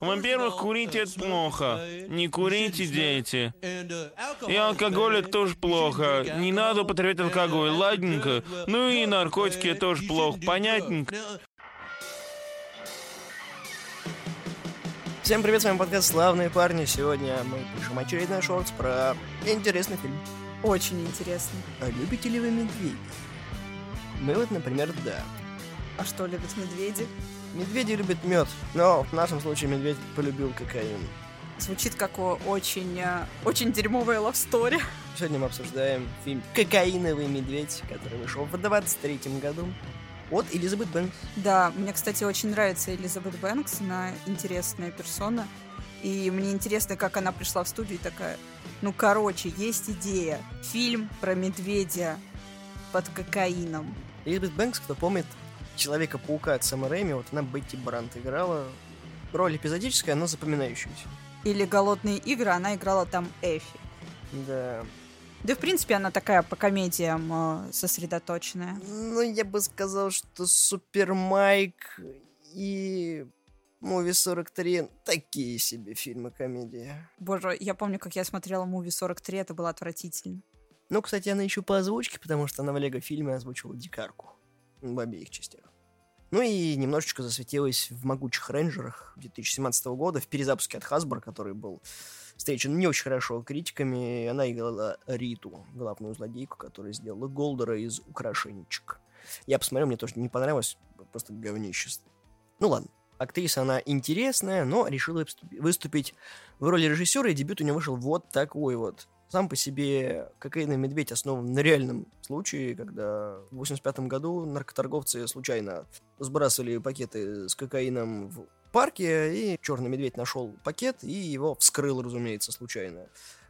Во-первых, курить это плохо. Не курите, дети. И алкоголик тоже плохо. Не надо употреблять алкоголь, ладненько. Ну и наркотики тоже плохо, понятненько. Всем привет, с вами подкаст «Славные парни». Сегодня мы пишем очередной шортс про интересный фильм. Очень интересно. А любите ли вы медведей? Мы вот, например, да. А что любят медведи? Медведи любят мед, но в нашем случае медведь полюбил кокаин. Звучит как очень, э, очень дерьмовая лавстори. Сегодня мы обсуждаем фильм «Кокаиновый медведь», который вышел в 23 году от Элизабет Бэнкс. Да, мне, кстати, очень нравится Элизабет Бэнкс, она интересная персона. И мне интересно, как она пришла в студию и такая, ну, короче, есть идея. Фильм про медведя под кокаином. Элизабет Бэнкс, кто помнит, Человека-паука от Сэма Рэйми, вот она Бетти Брант играла. Роль эпизодическая, но запоминающаяся. Или «Голодные игры», она играла там Эфи. Да. Да, в принципе, она такая по комедиям э, сосредоточенная. Ну, я бы сказал, что Супер Майк и Муви 43 такие себе фильмы-комедии. Боже, я помню, как я смотрела «Муви 43», это было отвратительно. Ну, кстати, она еще по озвучке, потому что она в Лего-фильме озвучивала Дикарку. В обеих частях. Ну и немножечко засветилась в «Могучих рейнджерах» 2017 года в перезапуске от Hasbro, который был встречен не очень хорошо критиками. Она играла Риту, главную злодейку, которая сделала Голдера из украшенечек. Я посмотрел, мне тоже не понравилось, просто говнище. Ну ладно. Актриса она интересная, но решила выступить в роли режиссера, и дебют у нее вышел вот такой вот. Сам по себе «Кокаиновый медведь» основан на реальном случае, когда в 85 году наркоторговцы случайно сбрасывали пакеты с кокаином в парке, и черный медведь нашел пакет и его вскрыл, разумеется, случайно.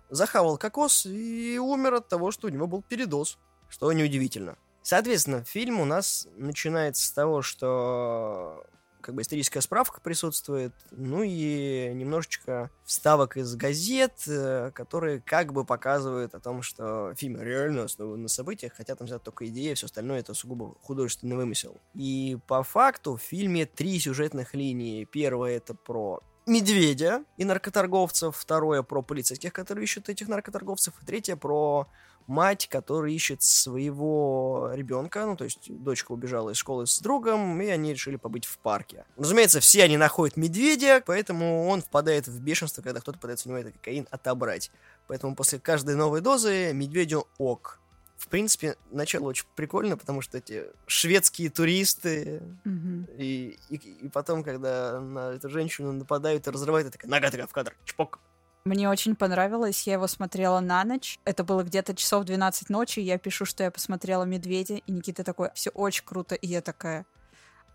Захавал кокос и умер от того, что у него был передоз, что неудивительно. Соответственно, фильм у нас начинается с того, что как бы историческая справка присутствует, ну и немножечко вставок из газет, э, которые как бы показывают о том, что фильм реально основан на событиях, хотя там взята только идея, все остальное это сугубо художественный вымысел. И по факту в фильме три сюжетных линии. Первая это про медведя и наркоторговцев, второе про полицейских, которые ищут этих наркоторговцев, и третье про мать, которая ищет своего ребенка, ну, то есть дочка убежала из школы с другом, и они решили побыть в парке. Разумеется, все они находят медведя, поэтому он впадает в бешенство, когда кто-то пытается у него этот кокаин отобрать. Поэтому после каждой новой дозы медведю ок. В принципе, начало очень прикольно, потому что эти шведские туристы, Мгм. и, и, и потом, когда на эту женщину нападают и разрывают, это такая нога такая в кадр, чпок. Мне очень понравилось, я его смотрела на ночь. Это было где-то часов 12 ночи, я пишу, что я посмотрела «Медведя», и Никита такой, все очень круто, и я такая,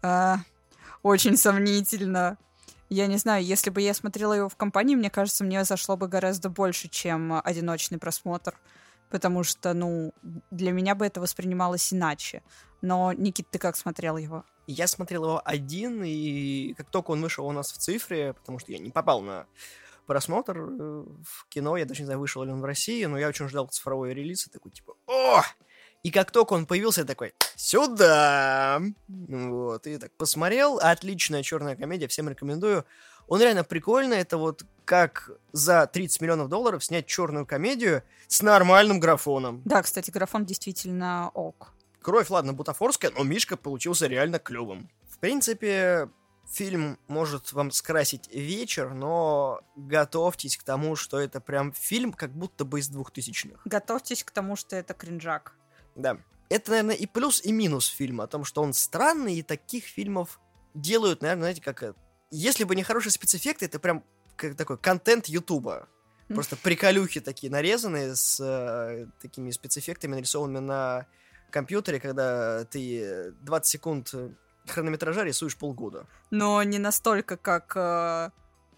«А, очень сомнительно. Я не знаю, если бы я смотрела его в компании, мне кажется, мне зашло бы гораздо больше, чем одиночный просмотр. Потому что, ну, для меня бы это воспринималось иначе. Но, Никит, ты как смотрел его? Я смотрел его один, и как только он вышел у нас в цифре, потому что я не попал на просмотр э, в кино, я даже не знаю, вышел ли он в России, но я очень ждал цифровой релиз, и такой, типа, о! И как только он появился, я такой, сюда! Вот, и так посмотрел, отличная черная комедия, всем рекомендую. Он реально прикольный, это вот как за 30 миллионов долларов снять черную комедию с нормальным графоном. Да, кстати, графон действительно ок. Кровь, ладно, бутафорская, но Мишка получился реально клевым. В принципе, фильм может вам скрасить вечер, но готовьтесь к тому, что это прям фильм как будто бы из двухтысячных. Готовьтесь к тому, что это кринжак. Да. Это, наверное, и плюс, и минус фильма, о том, что он странный, и таких фильмов делают, наверное, знаете, как... э, Если бы не хорошие спецэффекты, это прям как такой контент Ютуба. Просто приколюхи такие нарезанные с э, такими спецэффектами, нарисованными на компьютере, когда ты 20 секунд э, хронометража рисуешь полгода. Но не настолько, как э,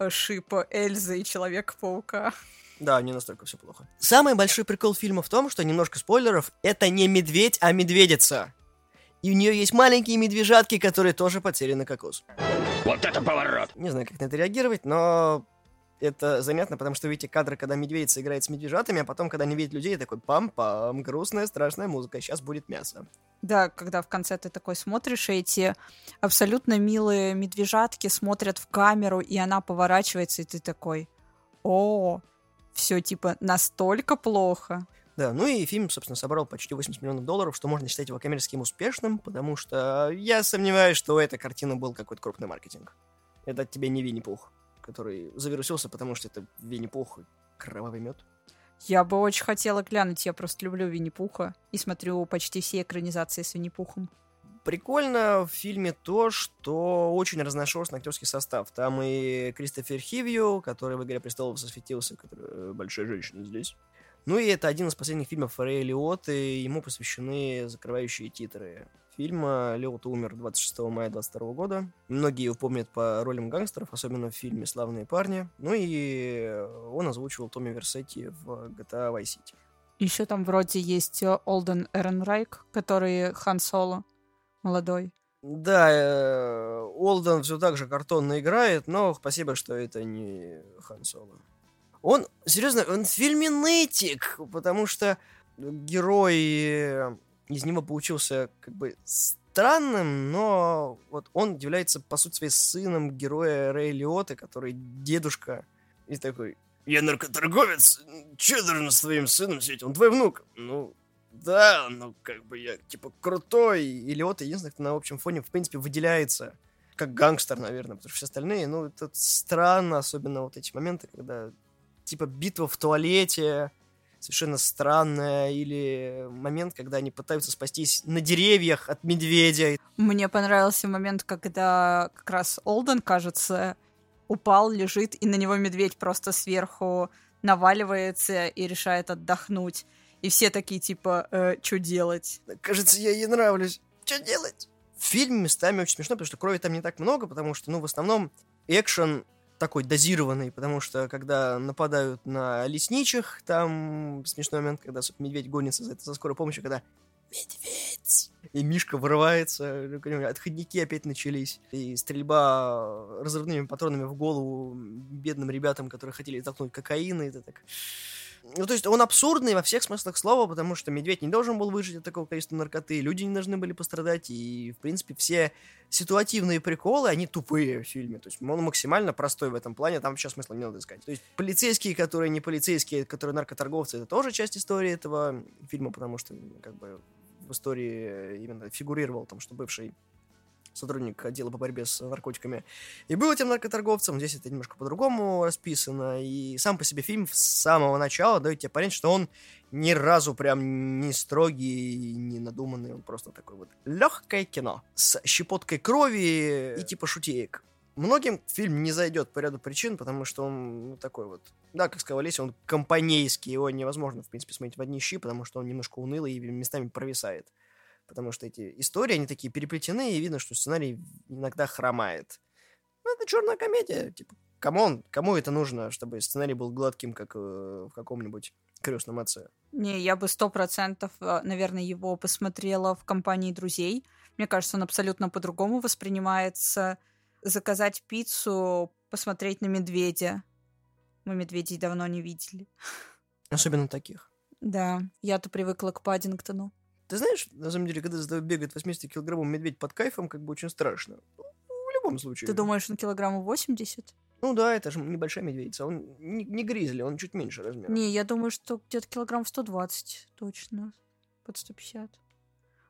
шип Эльзы и Человека-паука. Да, не настолько все плохо. Самый большой прикол фильма в том, что немножко спойлеров, это не медведь, а медведица. И у нее есть маленькие медвежатки, которые тоже потеряны кокос. Вот это поворот! Не знаю, как на это реагировать, но Это занятно, потому что видите кадры, когда медведица играет с медвежатами, а потом, когда не видит людей, такой пам-пам, грустная, страшная музыка, сейчас будет мясо. Да, когда в конце ты такой смотришь, и эти абсолютно милые медвежатки смотрят в камеру, и она поворачивается, и ты такой, о, все типа настолько плохо. Да, ну и фильм, собственно, собрал почти 80 миллионов долларов, что можно считать его коммерческим успешным, потому что я сомневаюсь, что у этой картины был какой-то крупный маркетинг. Это тебе не Винни-Пух, который завирусился, потому что это Винни-Пух и кровавый мед. Я бы очень хотела глянуть, я просто люблю Винни-Пуха и смотрю почти все экранизации с Винни-Пухом. Прикольно в фильме то, что очень разношерстный актерский состав. Там и Кристофер Хивью, который в «Игре престолов» засветился, который э, большая женщина здесь. Ну и это один из последних фильмов Рэя Лиотта, и ему посвящены закрывающие титры фильма. Лиот умер 26 мая 22 года. Многие его помнят по ролям гангстеров, особенно в фильме «Славные парни». Ну и он озвучивал Томми Версетти в GTA Vice City. Еще там вроде есть э, Олден Эренрайк, который Хан Соло молодой. Да, э, Олден все так же картонно играет, но спасибо, что это не Хан Соло. Он, серьезно, он нытик, потому что герой из него получился как бы странным, но вот он является, по сути, своей сыном героя Рэй Лиоты, который дедушка, и такой, я наркоторговец, че должен с твоим сыном сидеть? Он твой внук. Ну, да, ну, как бы я, типа, крутой. И Лиота единственный, кто на общем фоне, в принципе, выделяется как гангстер, наверное, потому что все остальные, ну, это странно, особенно вот эти моменты, когда типа битва в туалете, совершенно странная, или момент, когда они пытаются спастись на деревьях от медведя. Мне понравился момент, когда как раз Олден, кажется, упал, лежит, и на него медведь просто сверху наваливается и решает отдохнуть. И все такие, типа, э, что делать? Кажется, я ей нравлюсь. Что делать? В фильме местами очень смешно, потому что крови там не так много, потому что, ну, в основном экшен такой дозированный, потому что когда нападают на лесничих, там смешной момент, когда медведь гонится за, это, за скорой помощью, когда медведь! И Мишка вырывается, отходники опять начались, и стрельба разрывными патронами в голову бедным ребятам, которые хотели толкнуть кокаин, и это так... Ну, то есть он абсурдный во всех смыслах слова, потому что медведь не должен был выжить от такого количества наркоты, люди не должны были пострадать, и, в принципе, все ситуативные приколы, они тупые в фильме. То есть он максимально простой в этом плане, там вообще смысла не надо искать. То есть полицейские, которые не полицейские, которые наркоторговцы, это тоже часть истории этого фильма, потому что, как бы, в истории именно фигурировал там, что бывший сотрудник отдела по борьбе с наркотиками, и был этим наркоторговцем. Здесь это немножко по-другому расписано. И сам по себе фильм с самого начала дает тебе понять, что он ни разу прям не строгий, не надуманный. Он просто такой вот легкое кино с щепоткой крови и типа шутеек. Многим фильм не зайдет по ряду причин, потому что он ну, такой вот... Да, как сказал Олеся, он компанейский, его невозможно, в принципе, смотреть в одни щи, потому что он немножко унылый и местами провисает потому что эти истории, они такие переплетены, и видно, что сценарий иногда хромает. Ну, это черная комедия, типа, come on, кому это нужно, чтобы сценарий был гладким, как э, в каком-нибудь крестном отце? Не, я бы сто процентов, э, наверное, его посмотрела в компании друзей. Мне кажется, он абсолютно по-другому воспринимается. Заказать пиццу, посмотреть на медведя. Мы медведей давно не видели. Особенно таких. Да, я-то привыкла к Паддингтону. Ты знаешь, на самом деле, когда за тобой бегает 80-килограммовый медведь под кайфом, как бы очень страшно. Ну, в любом случае. Ты думаешь, он килограммов 80? Ну да, это же небольшая медведица. Он не, не гризли, он чуть меньше размера. Не, я думаю, что где-то килограмм 120 точно. Под 150.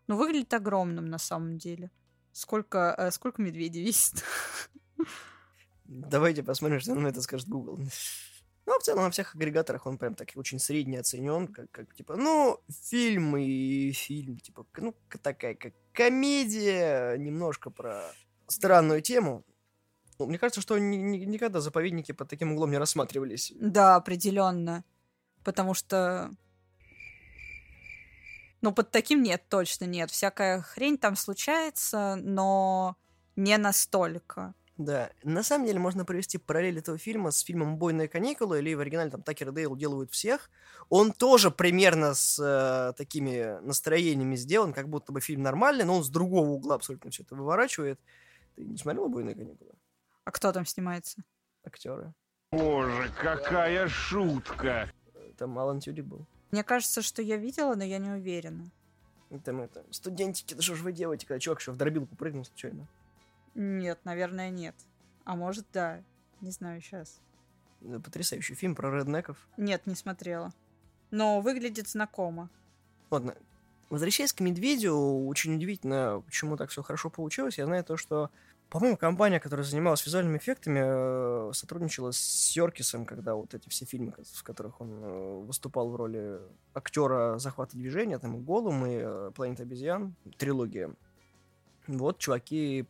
Но выглядит огромным на самом деле. Сколько, э, сколько медведей весит? Давайте посмотрим, что на это скажет Google. Ну, в целом, на всех агрегаторах он прям так очень средне оценен, как, как типа, ну, фильм и фильм, типа, ну, такая, как комедия, немножко про странную тему. Ну, мне кажется, что ни, ни, никогда заповедники под таким углом не рассматривались. Да, определенно. Потому что... Ну, под таким нет, точно нет. Всякая хрень там случается, но не настолько. Да, на самом деле можно провести параллель этого фильма с фильмом «Убойные каникулы» или в оригинале там Такер и Дейл делают всех. Он тоже примерно с э, такими настроениями сделан, как будто бы фильм нормальный, но он с другого угла абсолютно все это выворачивает. Ты не смотрел «Убойные каникулы»? А кто там снимается? Актеры. Боже, какая шутка! Там Алан Тюдик был. Мне кажется, что я видела, но я не уверена. Там это, студентики, да что ж вы делаете, когда чувак еще в дробилку прыгнул случайно? Нет, наверное, нет. А может, да. Не знаю сейчас. Потрясающий фильм про реднеков. Нет, не смотрела. Но выглядит знакомо. Ладно, возвращаясь к Медведю, очень удивительно, почему так все хорошо получилось. Я знаю то, что, по-моему, компания, которая занималась визуальными эффектами, э, сотрудничала с Серкисом, когда вот эти все фильмы, в которых он э, выступал в роли актера захвата движения, там и Голум, и э, Планета обезьян, трилогия. Вот чуваки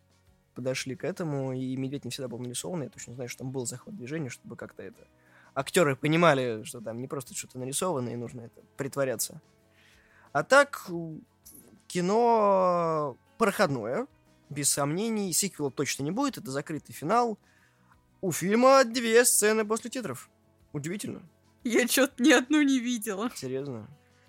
подошли к этому, и Медведь не всегда был нарисован. Я точно знаю, что там был захват движения, чтобы как-то это... Актеры понимали, что там не просто что-то нарисовано, и нужно это притворяться. А так, кино проходное, без сомнений. Сиквела точно не будет, это закрытый финал. У фильма две сцены после титров. Удивительно. Я что-то ни одну не видела. Серьезно.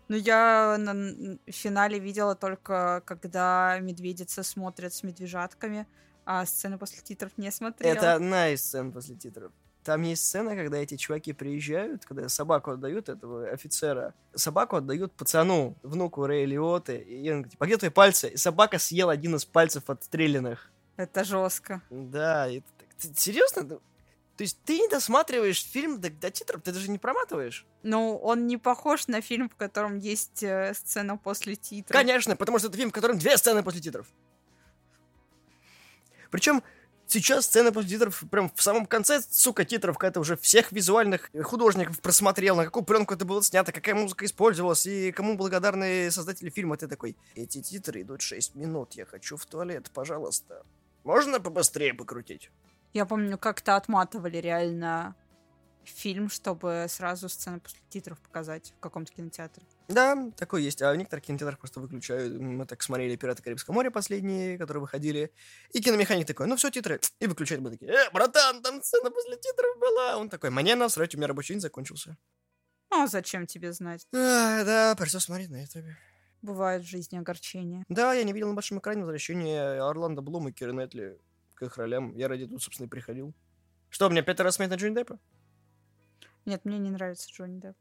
Ну, я на финале видела только, когда медведица смотрят с медвежатками, а сцены после титров не смотрела. Это одна из сцен после титров. Там есть сцена, когда эти чуваки приезжают, когда собаку отдают этого офицера. Собаку отдают пацану, внуку Рэя Лиоты. И он говорит, а где твои пальцы? И собака съела один из пальцев отстрелянных. Это жестко. Да, это так- ты серьезно? Ну, То есть ты не досматриваешь фильм до, до титров, ты даже не проматываешь? Ну, он не похож на фильм, в котором есть э, сцена после титров. Конечно, потому что это фильм, в котором две сцены после титров. Причем сейчас сцена после титров прям в самом конце, сука, титров, когда ты уже всех визуальных художников просмотрел, на какую пленку это было снято, какая музыка использовалась, и кому благодарны создатели фильма. Ты такой, эти титры идут 6 минут, я хочу в туалет, пожалуйста. Можно побыстрее покрутить? Я помню, как-то отматывали реально фильм, чтобы сразу сцены после титров показать в каком-то кинотеатре. Да, такое есть. А в некоторых кинотеатрах просто выключают. Мы так смотрели «Пираты Карибского моря» последние, которые выходили. И киномеханик такой, ну все, титры. И выключает. Мы такие, э, братан, там сцена после титров была. Он такой, мне насрать, у меня рабочий день закончился. Ну, а зачем тебе знать? А, да, пришлось смотреть на ютубе. Бывает в жизни огорчения. Да, я не видел на большом экране возвращение Орландо Блума и Киры Нетли к их ролям. Я ради тут, собственно, и приходил. Что, мне пятый раз смотреть на Джонни Деппа? Нет, мне не нравится Джонни Депп.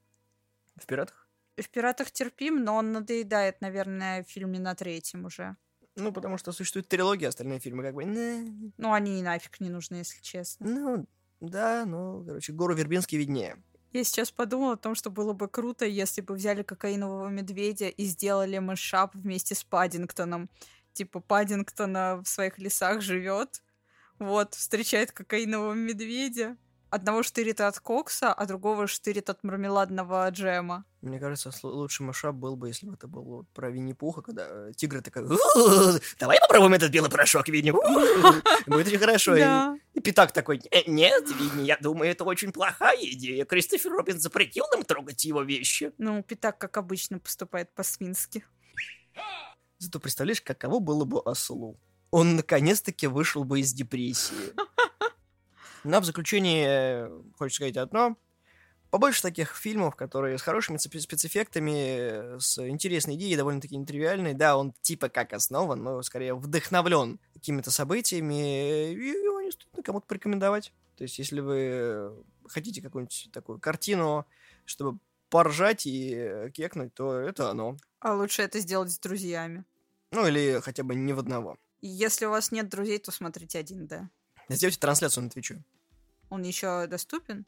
В «Пиратах»? В «Пиратах» терпим, но он надоедает, наверное, в фильме на третьем уже. Ну, потому что существует трилогия, остальные фильмы как бы... «Не, Ну, они и нафиг не нужны, если честно. Ну, да, ну, короче, Гору Вербинский виднее. Я сейчас подумала о том, что было бы круто, если бы взяли кокаинового медведя и сделали мышап вместе с Паддингтоном. Типа Паддингтона в своих лесах живет, вот, встречает кокаинового медведя. Одного штырит от кокса, а другого штырит от мармеладного джема. Мне кажется, лучший машап был бы, если бы это был вот про Винни-Пуха, когда э, тигр такой, «У-у-у, давай попробуем этот белый порошок, Винни. У-у-у». Будет очень хорошо. И- Пятак такой, «Э, нет, Винни, я думаю, это очень плохая идея. Кристофер Робин запретил нам трогать его вещи. Ну, Питак, как обычно, поступает по-свински. Зато представляешь, каково было бы ослу. Он наконец-таки вышел бы из депрессии. Но в заключение э, хочется сказать одно. Побольше таких фильмов, которые с хорошими спе- спецэффектами, э, с интересной идеей, довольно-таки нетривиальной. Да, он типа как основан, но скорее вдохновлен какими-то событиями. И его не стыдно кому-то порекомендовать. То есть, если вы э, хотите какую-нибудь такую картину, чтобы поржать и э, кекнуть, то это оно. А лучше это сделать с друзьями. Ну, или хотя бы не в одного. Если у вас нет друзей, то смотрите один, да. Сделайте трансляцию на Твиче. Он еще доступен?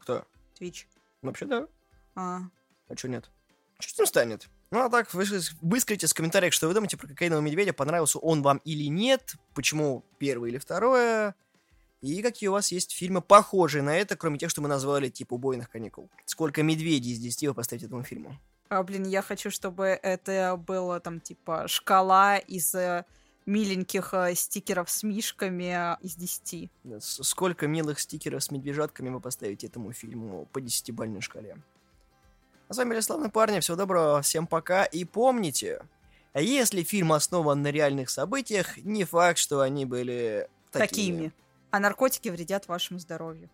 Кто? Твич. Вообще, да. А, А что нет? Что с ним станет? Ну, а так, вы выскажите в комментариях, что вы думаете про кокаинового медведя, понравился он вам или нет, почему первое или второе, и какие у вас есть фильмы, похожие на это, кроме тех, что мы назвали, типа «Убойных каникул». Сколько медведей из 10 вы поставите этому фильму? А, блин, я хочу, чтобы это было там типа шкала из э, миленьких э, стикеров с мишками э, из 10. С- Сколько милых стикеров с медвежатками вы поставите этому фильму по 10-бальной шкале? А с вами были славные парни, всего доброго, всем пока, и помните, а если фильм основан на реальных событиях, не факт, что они были такими. Такими. А наркотики вредят вашему здоровью.